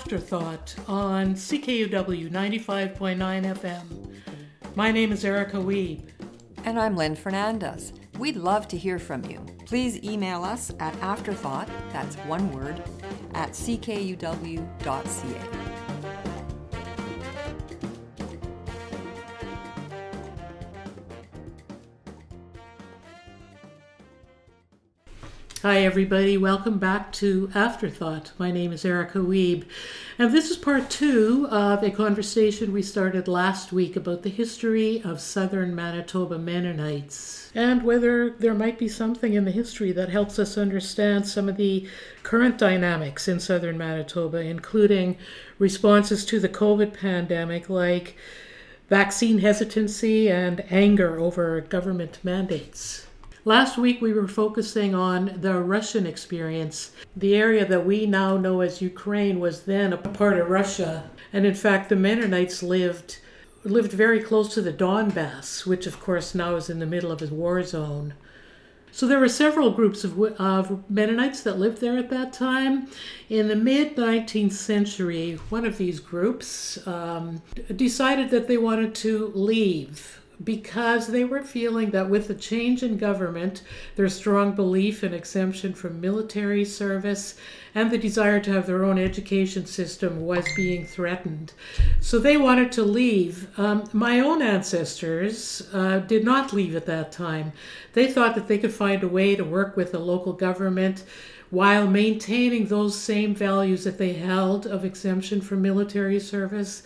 Afterthought on CKUW 95.9 FM. My name is Erika Wiebe. And I'm Lynn Fernandez. We'd love to hear from you. Please email us at afterthought, that's one word, at ckuw.ca. Hi, everybody. Welcome back to Afterthought. My name is Erika Wiebe, and this is part two of a conversation we started last week about the history of southern Manitoba Mennonites and whether there might be something in the history that helps us understand some of the current dynamics in southern Manitoba, including responses to the COVID pandemic, like vaccine hesitancy and anger over government mandates. Last week we were focusing on the Russian experience. The area that we now know as Ukraine was then a part of Russia. And in fact, the Mennonites lived lived very close to the Donbass, which of course now is in the middle of a war zone. So there were several groups of, of Mennonites that lived there at that time. In the mid 19th century, one of these groups um, decided that they wanted to leave because they were feeling that with the change in government, their strong belief in exemption from military service and the desire to have their own education system was being threatened. So they wanted to leave. Um, my own ancestors uh, did not leave at that time. They thought that they could find a way to work with the local government while maintaining those same values that they held of exemption from military service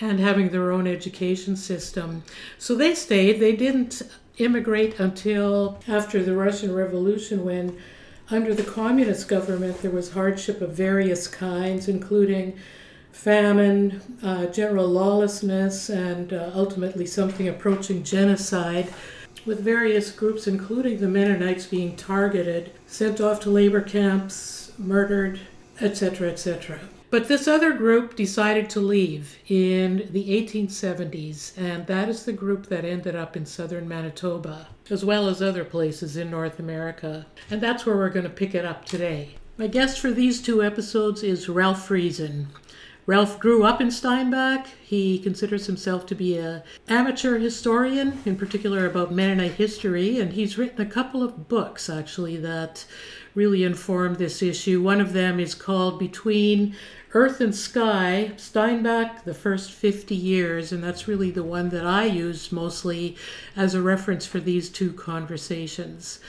and having their own education system. So they stayed. They didn't immigrate until after the Russian Revolution, when under the communist government there was hardship of various kinds, including famine, uh, general lawlessness, and uh, ultimately something approaching genocide. With various groups, including the Mennonites, being targeted, sent off to labor camps, murdered, etc., etc. But this other group decided to leave in the 1870s, and that is the group that ended up in southern Manitoba, as well as other places in North America. And that's where we're going to pick it up today. My guest for these two episodes is Ralph Friesen. Ralph grew up in Steinbach. He considers himself to be an amateur historian, in particular about Mennonite history, and he's written a couple of books actually that really inform this issue. One of them is called Between Earth and Sky, Steinbach, the first 50 years, and that's really the one that I use mostly as a reference for these two conversations.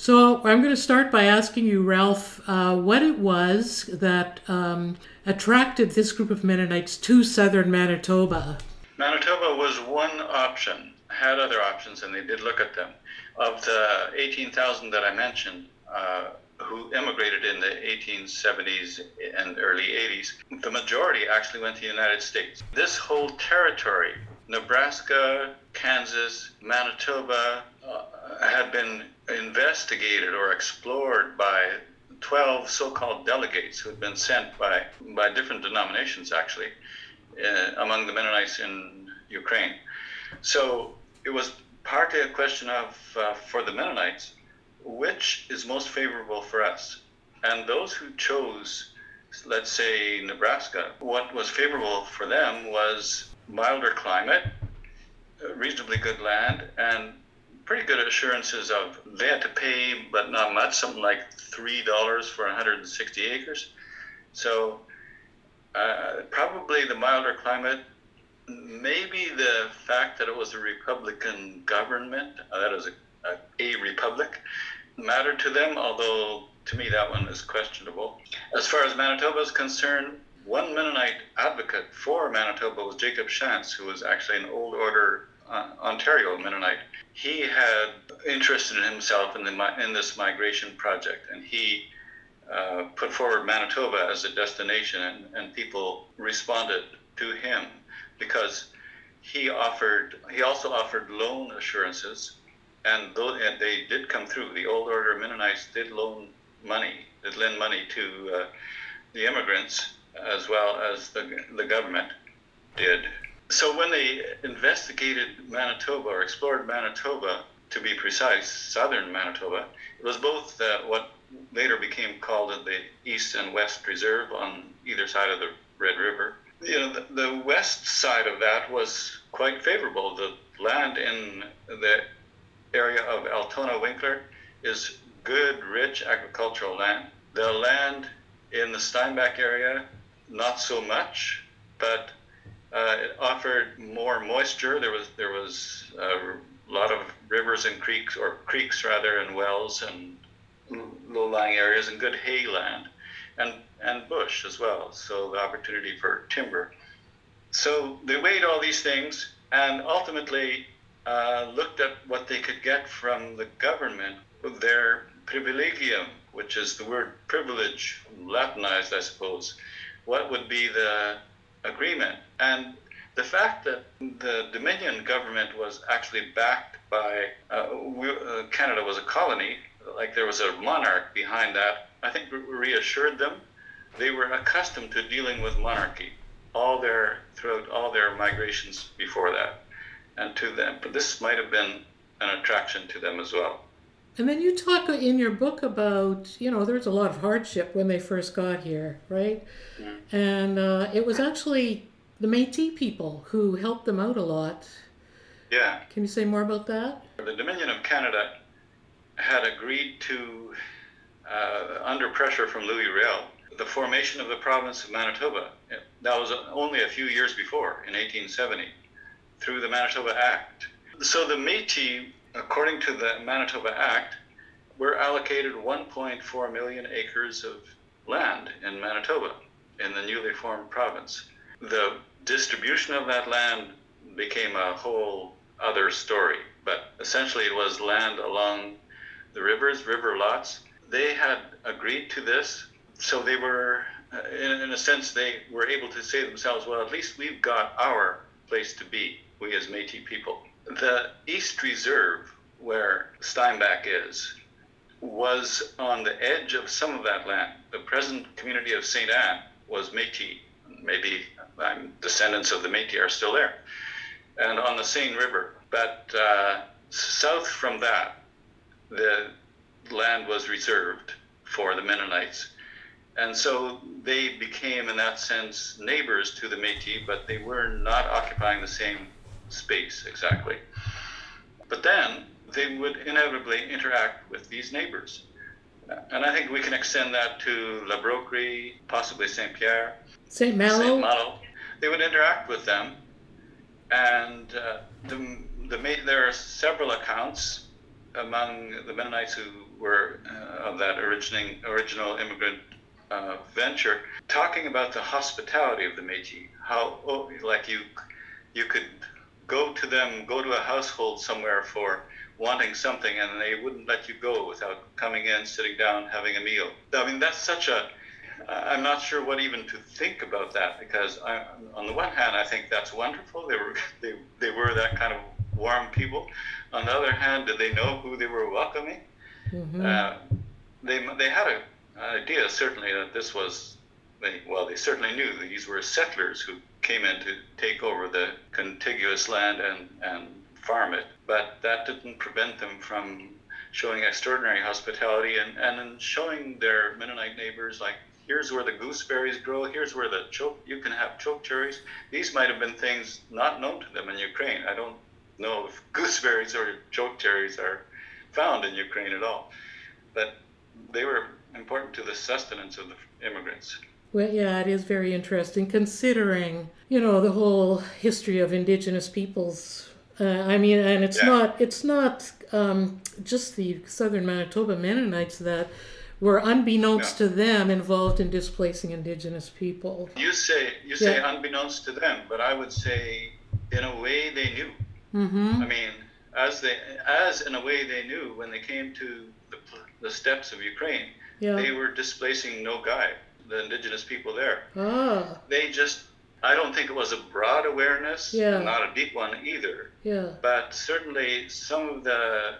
So I'm going to start by asking you, Ralph, uh, what it was that um, attracted this group of Mennonites to southern Manitoba. Manitoba was one option, had other options, and they did look at them. Of the 18,000 that I mentioned, uh, who immigrated in the 1870s and early 80s, the majority actually went to the United States. This whole territory, Nebraska, Kansas, Manitoba, uh, had been investigated or explored by 12 so-called delegates who had been sent by, by different denominations, actually, uh, among the Mennonites in Ukraine. So it was partly a question of, uh, for the Mennonites, which is most favorable for us? And those who chose, let's say, Nebraska, what was favorable for them was milder climate, reasonably good land, and pretty good assurances of they had to pay, but not much, something like $3 for 160 acres. So uh, probably the milder climate, maybe the fact that it was a Republican government, uh, that is a, a, a republic, mattered to them, although to me that one is questionable. As far as Manitoba is concerned, one Mennonite advocate for Manitoba was Jacob Shantz, who was actually an old order uh, Ontario Mennonite. He had interested himself in, the, in this migration project, and he uh, put forward Manitoba as a destination, and, and people responded to him because he offered. He also offered loan assurances and, and they did come through. The old order Mennonites did loan money, did lend money to uh, the immigrants as well as the, the government did. So when they investigated Manitoba or explored Manitoba, to be precise, southern Manitoba, it was both uh, what later became called the East and West Reserve on either side of the Red River. You know, the, the west side of that was quite favorable. The land in the area of Altona Winkler is good, rich agricultural land. The land in the Steinbach area, not so much, but uh, it offered more moisture. There was there was a lot of rivers and creeks, or creeks rather, and wells and low-lying areas, and good hay land, and and bush as well. So the opportunity for timber. So they weighed all these things and ultimately uh, looked at what they could get from the government, their privilegium, which is the word privilege, Latinized, I suppose. What would be the agreement? And the fact that the Dominion government was actually backed by uh, we, uh, Canada was a colony, like there was a monarch behind that, I think reassured them. They were accustomed to dealing with monarchy all their throughout all their migrations before that and to them. But this might have been an attraction to them as well. And then you talk in your book about, you know, there was a lot of hardship when they first got here, right? Mm. And uh, it was actually the Métis people who helped them out a lot. Yeah. Can you say more about that? The Dominion of Canada had agreed to, uh, under pressure from Louis Riel, the formation of the province of Manitoba. That was only a few years before, in 1870 through the Manitoba Act. So the Métis, according to the Manitoba Act, were allocated 1.4 million acres of land in Manitoba, in the newly formed province. The distribution of that land became a whole other story, but essentially it was land along the rivers, river lots. They had agreed to this, so they were, uh, in, in a sense, they were able to say to themselves, well, at least we've got our place to be we as Métis people. The East Reserve, where Steinbach is, was on the edge of some of that land. The present community of St. Anne was Métis. Maybe um, descendants of the Métis are still there. And on the Seine River. But uh, south from that, the land was reserved for the Mennonites. And so they became, in that sense, neighbors to the Métis, but they were not occupying the same space exactly. But then they would inevitably interact with these neighbors. And I think we can extend that to La Broquerie, possibly Saint Pierre, Saint Malo. Malo. They would interact with them, and uh, the, the, there are several accounts among the Mennonites who were uh, of that originating, original immigrant uh, venture, talking about the hospitality of the Métis. How, oh, like you, you could go to them, go to a household somewhere for wanting something, and they wouldn't let you go without coming in, sitting down, having a meal. I mean, that's such a I'm not sure what even to think about that because I, on the one hand, I think that's wonderful. They were they, they were that kind of warm people. On the other hand, did they know who they were welcoming? Mm-hmm. Uh, they they had a, an idea certainly that this was they, well they certainly knew these were settlers who came in to take over the contiguous land and, and farm it. But that didn't prevent them from showing extraordinary hospitality and, and showing their Mennonite neighbors, like, here's where the gooseberries grow, here's where the choke, you can have choke cherries. These might have been things not known to them in Ukraine. I don't know if gooseberries or choke cherries are found in Ukraine at all. But they were important to the sustenance of the immigrants. Well, yeah, it is very interesting considering, you know, the whole history of indigenous peoples. Uh, I mean, and it's yeah. not it's not um, just the southern Manitoba Mennonites that were unbeknownst to them involved in displacing indigenous people. You say you say yeah. unbeknownst to them, but I would say in a way they knew. Mm-hmm. I mean, as they as in a way they knew when they came to the, the steppes of Ukraine, yeah. they were displacing Nogai the indigenous people there. Ah. They just, I don't think it was a broad awareness, yeah. not a deep one either. Yeah. But certainly some of the,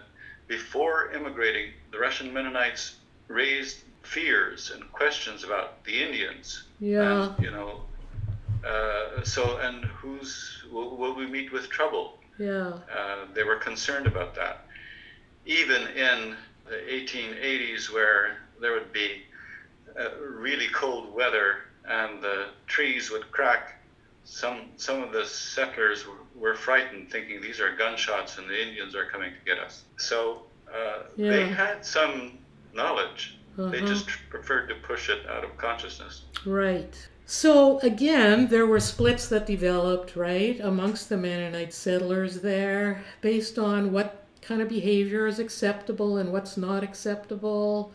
before immigrating, the Russian Mennonites raised fears and questions about the Indians. Yeah. And, you know, uh, so, and who's, will, will, we meet with trouble? Yeah. Uh, they were concerned about that. Even in the 1880s, where there would be uh, really cold weather and the trees would crack, some some of the settlers were, were frightened, thinking these are gunshots and the Indians are coming to get us. So uh, Yeah. they had some knowledge. They Uh-huh. just preferred to push it out of consciousness. Right. So again, there were splits that developed, right, amongst the Mennonite settlers there based on what kind of behavior is acceptable and what's not acceptable.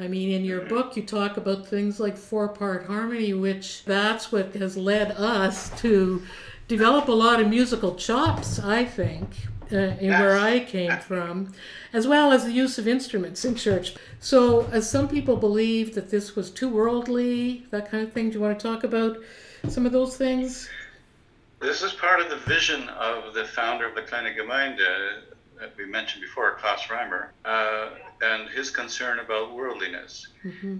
I mean, in your book, you talk about things like four part harmony, which that's what has led us to develop a lot of musical chops, I think, uh, in where I came from, as well as the use of instruments in church. So, as some people believe that this was too worldly, that kind of thing, do you want to talk about some of those things? This is part of the vision of the founder of the Kleine Gemeinde that we mentioned before, Klaas Reimer, uh, and his concern about worldliness.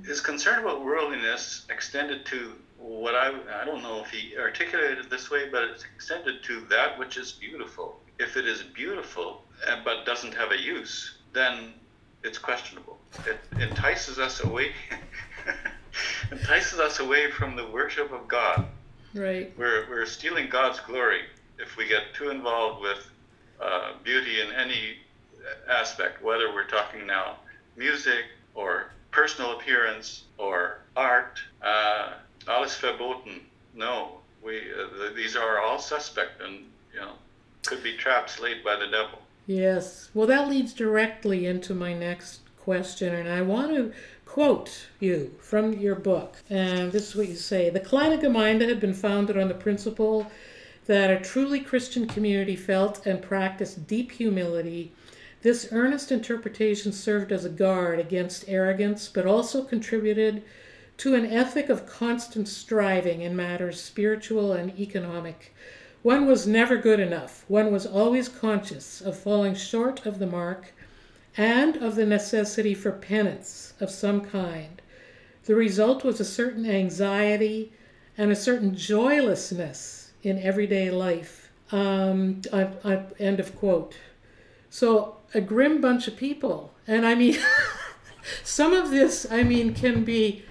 His concern about worldliness extended to what I, I don't know if he articulated it this way, but it's extended to that which is beautiful. If it is beautiful uh, but doesn't have a use, then it's questionable. It entices us away, entices us away from the worship of God Right. we're, we're stealing God's glory if we get too involved with uh, beauty in any aspect, whether we're talking now music or personal appearance or art. Uh, alles verboten. No, we uh, th- these are all suspect and you know could be traps laid by the devil. Yes. Well, that leads directly into my next question, and I want to quote you from your book. And this is what you say The Kleine Gemeinde had been founded on the principle that a truly Christian community felt and practiced deep humility. This earnest interpretation served as a guard against arrogance, but also contributed to an ethic of constant striving in matters spiritual and economic. One was never good enough. One was always conscious of falling short of the mark and of the necessity for penance of some kind. The result was a certain anxiety and a certain joylessness in everyday life. Um, I, I, end of quote. So, a grim bunch of people. And I mean, some of this, I mean, can be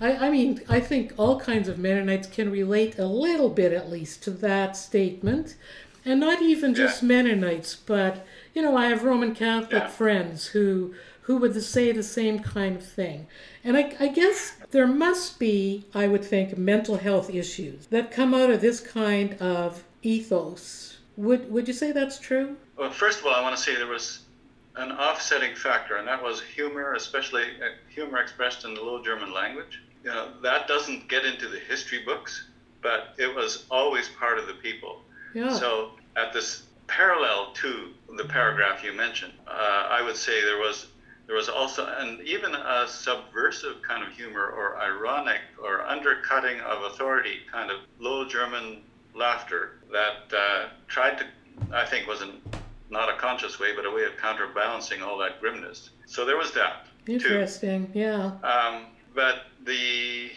I, I mean, I think all kinds of Mennonites can relate a little bit, at least, to that statement. And not even just Yeah. Mennonites, but, you know, I have Roman Catholic Yeah. friends who, who would say the same kind of thing. And I, I guess there must be, I would think, mental health issues that come out of this kind of ethos. Would, would you say that's true? Well, first of all, I want to say there was an offsetting factor, and that was humor, especially uh, humor expressed in the Low German language. You know, that doesn't get into the history books, but it was always part of the people. Yeah. So, at this parallel to the paragraph you mentioned, uh, I would say there was there was also and even a subversive kind of humor or ironic or undercutting of authority kind of low German laughter that uh, tried to, I think, was an, not a conscious way, but a way of counterbalancing all that grimness. So there was that. too. Interesting. Yeah. Um, but the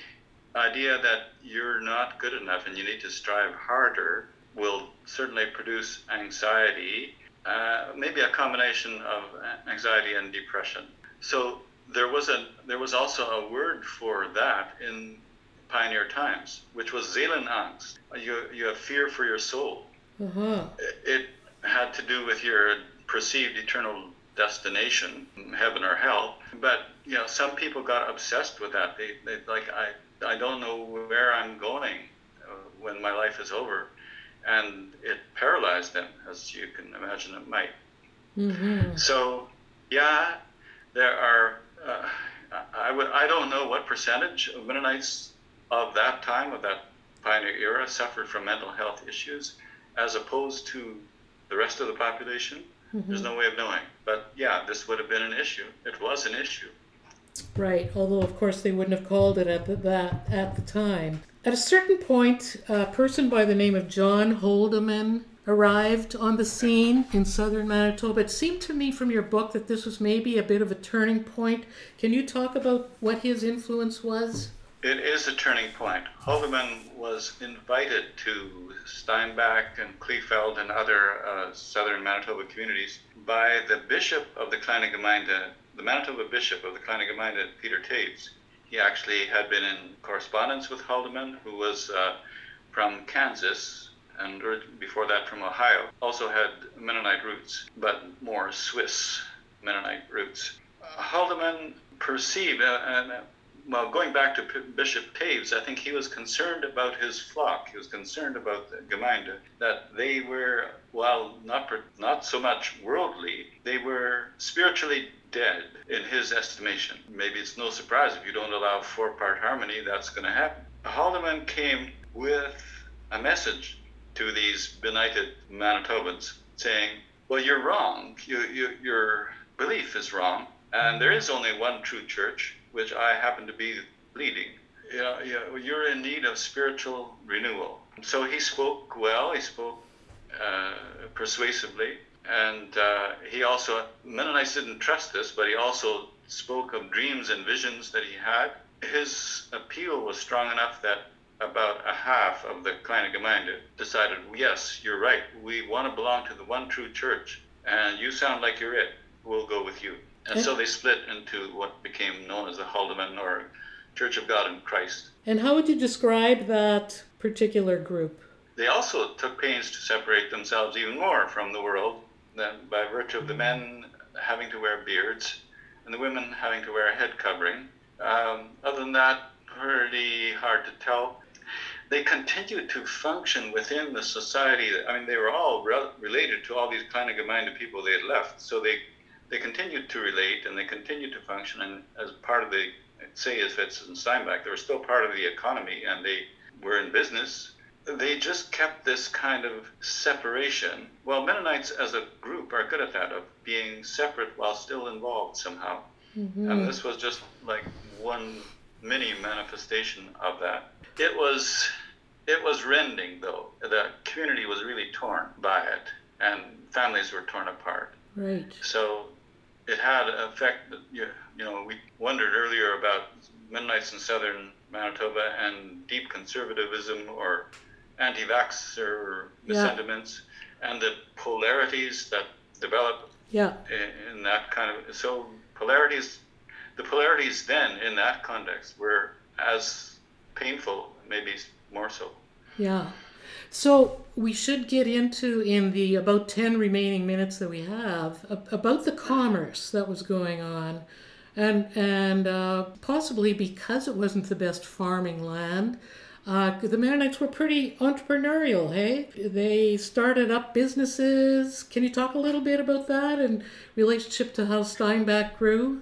idea that you're not good enough and you need to strive harder will certainly produce anxiety, uh, maybe a combination of anxiety and depression. So there was a there was also a word for that in pioneer times, which was Seelenangst. You you have fear for your soul. Uh huh. It had to do with your perceived eternal destination, heaven or hell. But you know, some people got obsessed with that. They, they like, I, I don't know where I'm going uh, when my life is over, and it paralyzed them, as you can imagine it might. Mm-hmm. So, yeah, there are. Uh, I would. I don't know what percentage of Mennonites of that time, of that pioneer era, suffered from mental health issues, as opposed to the rest of the population. There's mm-hmm. no way of knowing. But yeah, this would have been an issue. It was an issue. Right, although of course they wouldn't have called it at the, that at the time. At a certain point, a person by the name of John Holdeman arrived on the scene in southern Manitoba. It seemed to me from your book that this was maybe a bit of a turning point. Can you talk about what his influence was? It is a turning point. Holdeman was invited to Steinbach and Kleefeld and other uh, southern Manitoba communities by the bishop of the Kleine Gemeinde, the Manitoba bishop of the Kleine Gemeinde, Peter Toews. He actually had been in correspondence with Holdeman, who was uh, from Kansas and before that from Ohio. Also had Mennonite roots, but more Swiss Mennonite roots. Holdeman perceived, uh, and uh, well, going back to P- Bishop Toews, I think he was concerned about his flock. He was concerned about the Gemeinde, that they were, while not not so much worldly, they were spiritually dead in his estimation. Maybe it's no surprise if you don't allow four-part harmony, that's going to happen. Holdeman came with a message to these benighted Manitobans, saying, "Well, you're wrong. You, you, your belief is wrong, and there is only one true church." Which I happen to be leading, yeah, yeah, you're in need of spiritual renewal. So he spoke well, he spoke uh, persuasively, and uh, he also, Mennonites didn't trust this, but he also spoke of dreams and visions that he had. His appeal was strong enough that about a half of the Kleine Gemeinde decided, yes, you're right, we want to belong to the one true church, and you sound like you're it, we'll go with you. And so they split into what became known as the Holdeman or Church of God in Christ. And how would you describe that particular group? They also took pains to separate themselves even more from the world by virtue of the men having to wear beards and the women having to wear a head covering. Um, other than that, pretty hard to tell. They continued to function within the society. I mean, they were all re- related to all these Kleine Gemeinde people they had left. So they they continued to relate and they continued to function and as part of the say as Witz and Steinbach, they were still part of the economy and they were in business. They just kept this kind of separation. Well, Mennonites as a group are good at that, of being separate while still involved somehow. Mm-hmm. And this was just like one mini manifestation of that. It was it was rending though. The community was really torn by it and families were torn apart. Right. So it had an effect that you, you know we wondered earlier about Mennonites in southern Manitoba and deep conservatism or anti-vaxxer yeah. sentiments and the polarities that develop yeah. in, in, that kind of so polarities the polarities then in that context were as painful maybe more so yeah so we should get into in the about 10 remaining minutes that we have about the commerce that was going on and and uh, possibly because it wasn't the best farming land uh, the Mennonites were pretty entrepreneurial, hey? They started up businesses. Can you talk a little bit about that and relationship to how Steinbach grew?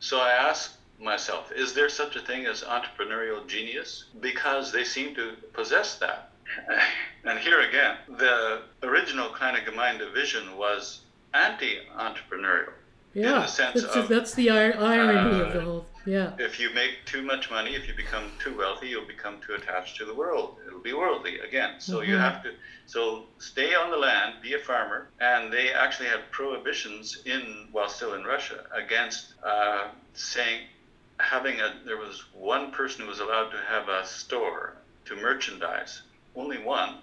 So I asked myself, is there such a thing as entrepreneurial genius? Because they seem to possess that. And here again, the original Kleine Gemeinde vision was anti-entrepreneurial. Yeah, in the sense that's, of, that's the irony uh, of the whole. Yeah. If you make too much money, if you become too wealthy, you'll become too attached to the world. It'll be worldly again. So mm-hmm. you have to. So stay on the land, be a farmer, and they actually had prohibitions in while still in Russia against uh, saying having a. There was one person who was allowed to have a store to merchandise only one,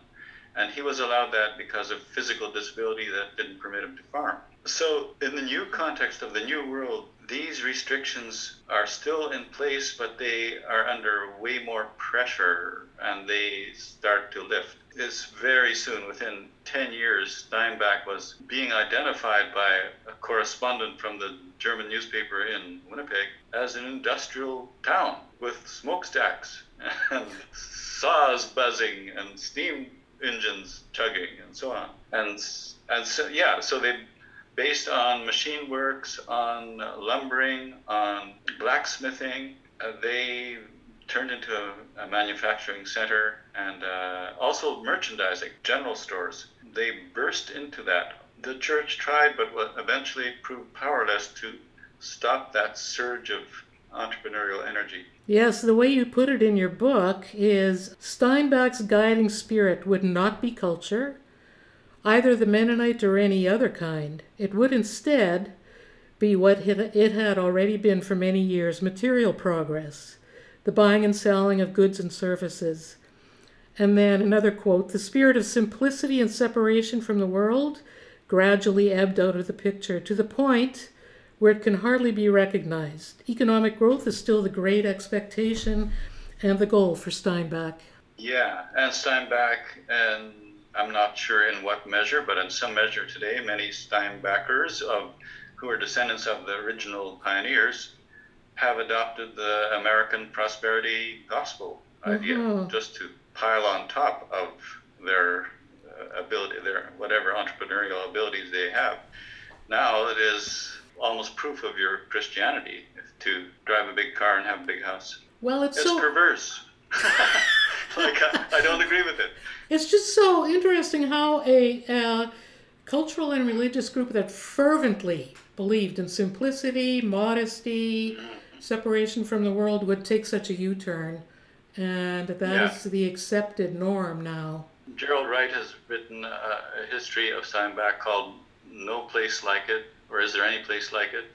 and he was allowed that because of physical disability that didn't permit him to farm. So, in the new context of the new world, these restrictions are still in place, but they are under way more pressure and they start to lift. It's very soon, within 10 years, Steinbach was being identified by a correspondent from the German newspaper in Winnipeg as an industrial town with smokestacks and saws buzzing and steam engines chugging and so on. And and so yeah, so they based on machine works, on lumbering, on blacksmithing, uh, they turned into a, a manufacturing center and uh, also merchandising, general stores. They burst into that. The church tried, but eventually proved powerless to stop that surge of entrepreneurial energy. Yes, the way you put it in your book is Steinbach's guiding spirit would not be culture, either the Mennonite or any other kind. It would instead be what it had already been for many years material progress, the buying and selling of goods and services. And then another quote the spirit of simplicity and separation from the world gradually ebbed out of the picture to the point where it can hardly be recognized. Economic growth is still the great expectation and the goal for Steinbach. Yeah, and Steinbach, and I'm not sure in what measure, but in some measure today, many Steinbachers of who are descendants of the original pioneers have adopted the American prosperity gospel idea, Mhm. just to pile on top of their uh, ability, their whatever entrepreneurial abilities they have. Now it is almost proof of your Christianity to drive a big car and have a big house. Well, it's It's so perverse. like I, I don't agree with it. It's just so interesting how a uh, cultural and religious group that fervently believed in simplicity, modesty, separation from the world would take such a U turn. And that is Yeah. the accepted norm now. Gerald Wright has written a, a history of Steinbach called "No Place Like It," or "Is There Any Place Like It?"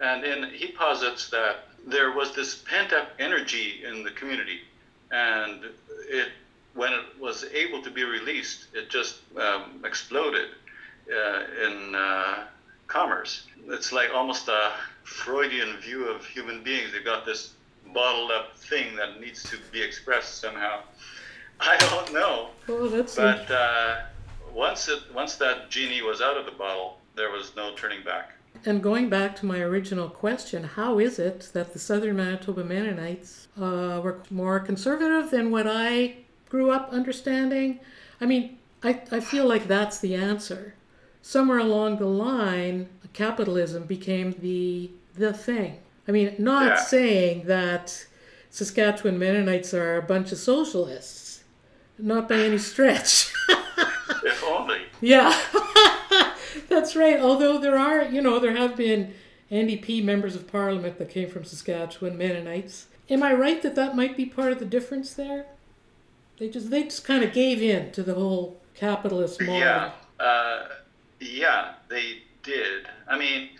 And he posits that there was this pent-up energy in the community, and it, when it was able to be released, it just um, exploded uh, in uh, commerce. It's like almost a Freudian view of human beings. They've got this bottled-up thing that needs to be expressed somehow. I don't know. Oh, that's But uh, once it once that genie was out of the bottle, there was no turning back. And going back to my original question, how is it that the Southern Manitoba Mennonites uh, were more conservative than what I grew up understanding? I mean, I, I feel like that's the answer. Somewhere along the line, capitalism became the the thing. I mean, not Yeah. saying that Saskatchewan Mennonites are a bunch of socialists, not by any stretch. If only. Yeah, that's right. Although there are, you know, there have been NDP members of parliament that came from Saskatchewan, Mennonites. Am I right that that might be part of the difference there? They just they just kind of gave in to the whole capitalist model. Yeah, uh, yeah, they did. I mean,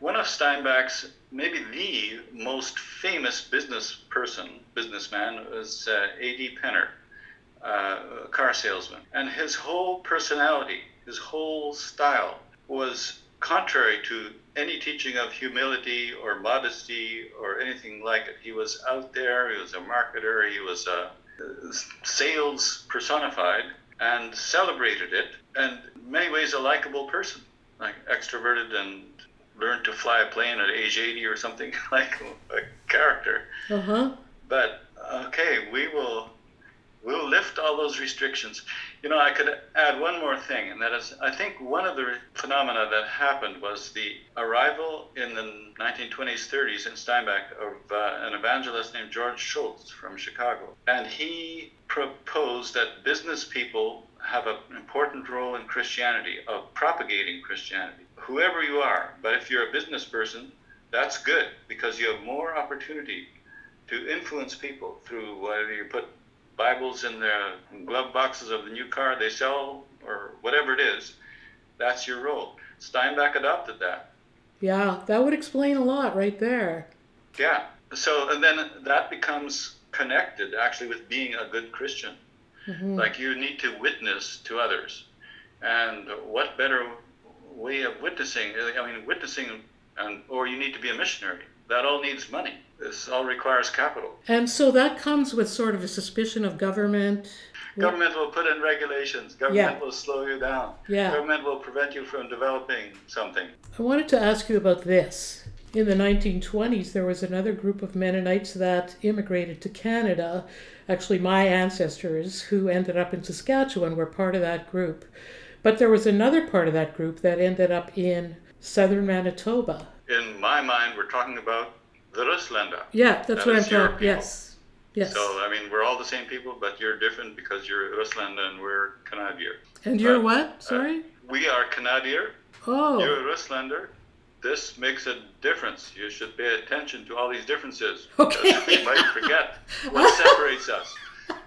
one of Steinbach's maybe the most famous business person, businessman, was uh, A.D. Penner, uh, a car salesman, and his whole personality, his whole style, was contrary to any teaching of humility or modesty or anything like it. He was out there. He was a marketer. He was a sales personified and celebrated it and in many ways a likable person like extroverted and learned to fly a plane at age 80 or something like a character Uh huh. but okay we will we'll lift all those restrictions. You know i could add one more thing and that is i think one of the phenomena that happened was the arrival in the 1920s 30s in steinbach of uh, an evangelist named george schultz from chicago. And he proposed that business people have an important role in christianity of propagating christianity. Whoever you are but if you're a business person that's good because you have more opportunity to influence people through whether you put Bibles in the glove boxes of the new car they sell or whatever it is. That's your role. Steinbach adopted that. Yeah, that would explain a lot right there. Yeah. So, and then that becomes connected actually with being a good Christian. Mhm. Like you need to witness to others. And what better way of witnessing? I mean, witnessing, and, or you need to be a missionary. That all needs money. This all requires capital. And so that comes with sort of a suspicion of government. Government will put in regulations. Government Yeah. will slow you down. Yeah. Government will prevent you from developing something. I wanted to ask you about this. In the 1920s, there was another group of Mennonites that immigrated to Canada. Actually, my ancestors who ended up in Saskatchewan were part of that group. But there was another part of that group that ended up in southern Manitoba. In my mind, we're talking about the Rusländer. Yeah, that's That what I'm talking. Yes, yes. So, I mean, we're all the same people, but you're different because you're Rusländer and we're Canadier. and you're uh, what? Sorry. We are Canadier. oh, You're a Rusländer. This makes a difference. You should pay attention to all these differences. Okay. We might forget what separates us.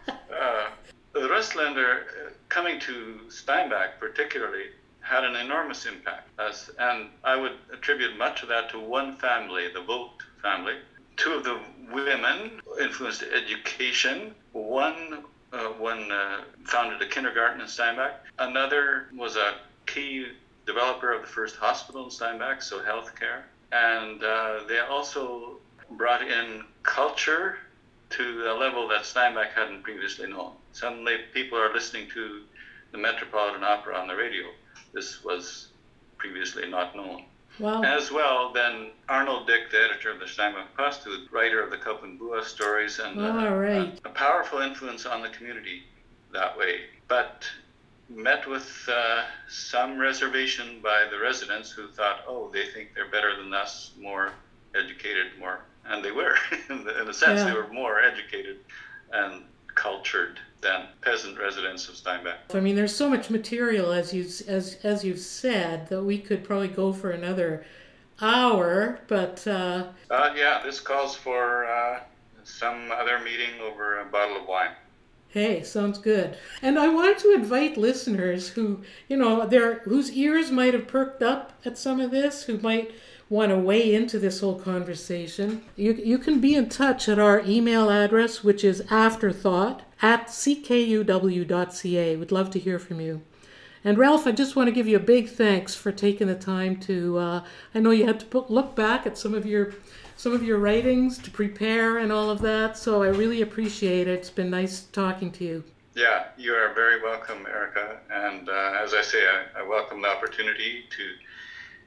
Uh, the Rusländer uh, coming to Steinbach particularly had an enormous impact. As, and I would attribute much of that to one family, the Vogt family. Two of the women influenced education. One, uh, one uh, founded a kindergarten in Steinbach. Another was a key developer of the first hospital in Steinbach, so healthcare. and uh, they also brought in culture to a level that Steinbach hadn't previously known. Suddenly, people are listening to the Metropolitan Opera on the radio. This was previously not known. Wow. As well, then Arnold Dyck, the editor of the Steinbach Post, the writer of the Koop enn Bua stories, and uh, right. a, a powerful influence on the community that way. But met with uh, some reservation by the residents who thought, oh, they think they're better than us, more educated, more. And they were. in, the, in a sense, Yeah. they were more educated and cultured than peasant residents of Steinbach. I mean, there's so much material, as you as as you've said, that we could probably go for another hour. But uh, Uh, yeah, this calls for uh, some other meeting over a bottle of wine. hey, sounds good. And I wanted to invite listeners who, you know, their whose ears might have perked up at some of this, who might want to weigh into this whole conversation. You you can be in touch at our email address, which is afterthought at ckuw.ca. We'd love to hear from you. And Ralph, I just want to give you a big thanks for taking the time to. Uh, I know you had to put, look back at some of your some of your writings to prepare and all of that. So I really appreciate it. It's been nice talking to you. Yeah, you are very welcome, Erika. And uh, as I say, I, I welcome the opportunity to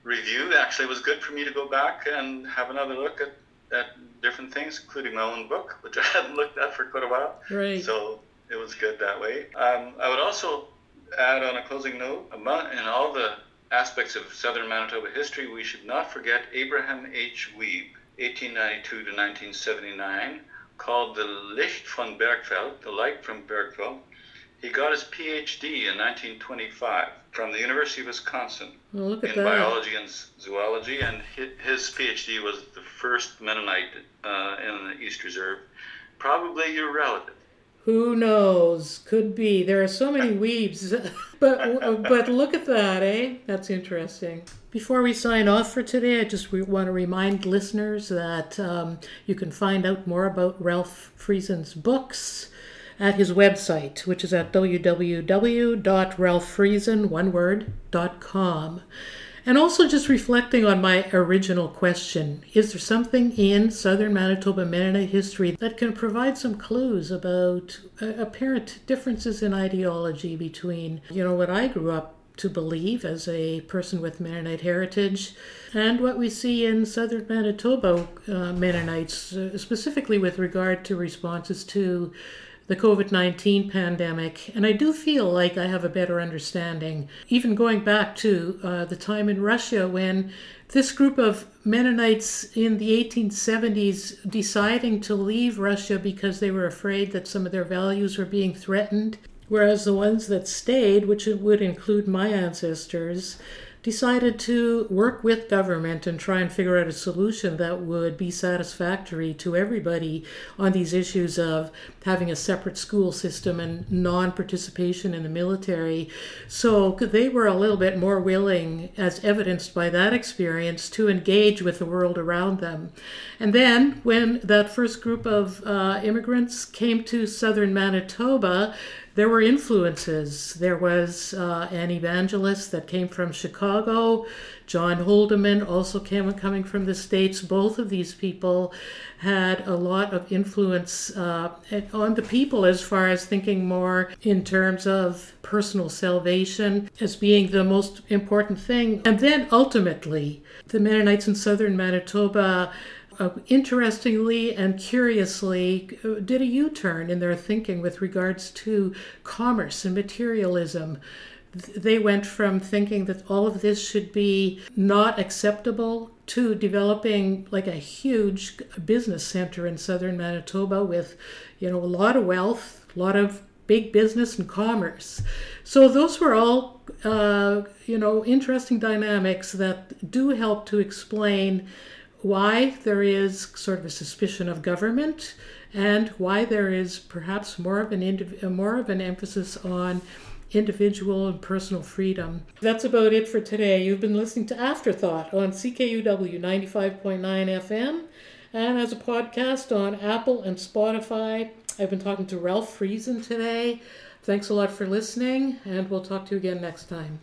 review. Actually, it was good for me to go back and have another look at, at different things, including my own book, which I hadn't looked at for quite a while. Right. So it was good that way. Um, I would also add on a closing note, among, in all the aspects of southern Manitoba history, we should not forget Abraham H. Wiebe, 1892 to 1979, called the Licht von Bergfeld, the light from Bergfeld. He got his PhD in 1925 from the University of Wisconsin Well, look at in that. biology and zoology, and his PhD was the first Mennonite uh, in the East Reserve. Probably your relative. Who knows? Could be. There are so many Wiebes. but but look at that, eh? That's interesting. Before we sign off for today, I just want to remind listeners that um, you can find out more about Ralph Friesen's books at his website, which is at www.ralphfriesen.com. And also just reflecting on my original question is there something in southern Manitoba Mennonite history that can provide some clues about uh, apparent differences in ideology between, you know, what I grew up to believe as a person with Mennonite heritage and what we see in southern Manitoba uh, Mennonites, uh, specifically with regard to responses to the COVID 19 pandemic. And I do feel like I have a better understanding, even going back to uh, the time in Russia when this group of Mennonites in the 1870s deciding to leave Russia because they were afraid that some of their values were being threatened, whereas the ones that stayed, which would include my ancestors, decided to work with government and try and figure out a solution that would be satisfactory to everybody on these issues of having a separate school system and non participation in the military. So they were a little bit more willing, as evidenced by that experience, to engage with the world around them. And then when that first group of uh, immigrants came to southern Manitoba, there were influences. There was uh, an evangelist that came from Chicago. John Holdeman also came coming from the States. Both of these people had a lot of influence uh, on the people as far as thinking more in terms of personal salvation as being the most important thing. And then ultimately, the Mennonites in southern Manitoba uh, interestingly and curiously uh, did a U-turn in their thinking with regards to commerce and materialism. They went from thinking that all of this should be not acceptable to developing like a huge business center in southern Manitoba with, you know, a lot of wealth, a lot of big business and commerce. So those were all, uh, you know, interesting dynamics that do help to explain why there is sort of a suspicion of government and why there is perhaps more of an indiv- uh, more of an emphasis on individual and personal freedom. That's about it for today. You've been listening to Afterthought on CKUW 95.9 FM and as a podcast on Apple and Spotify. I've been talking to Ralph Friesen today. Thanks a lot for listening, and we'll talk to you again next time.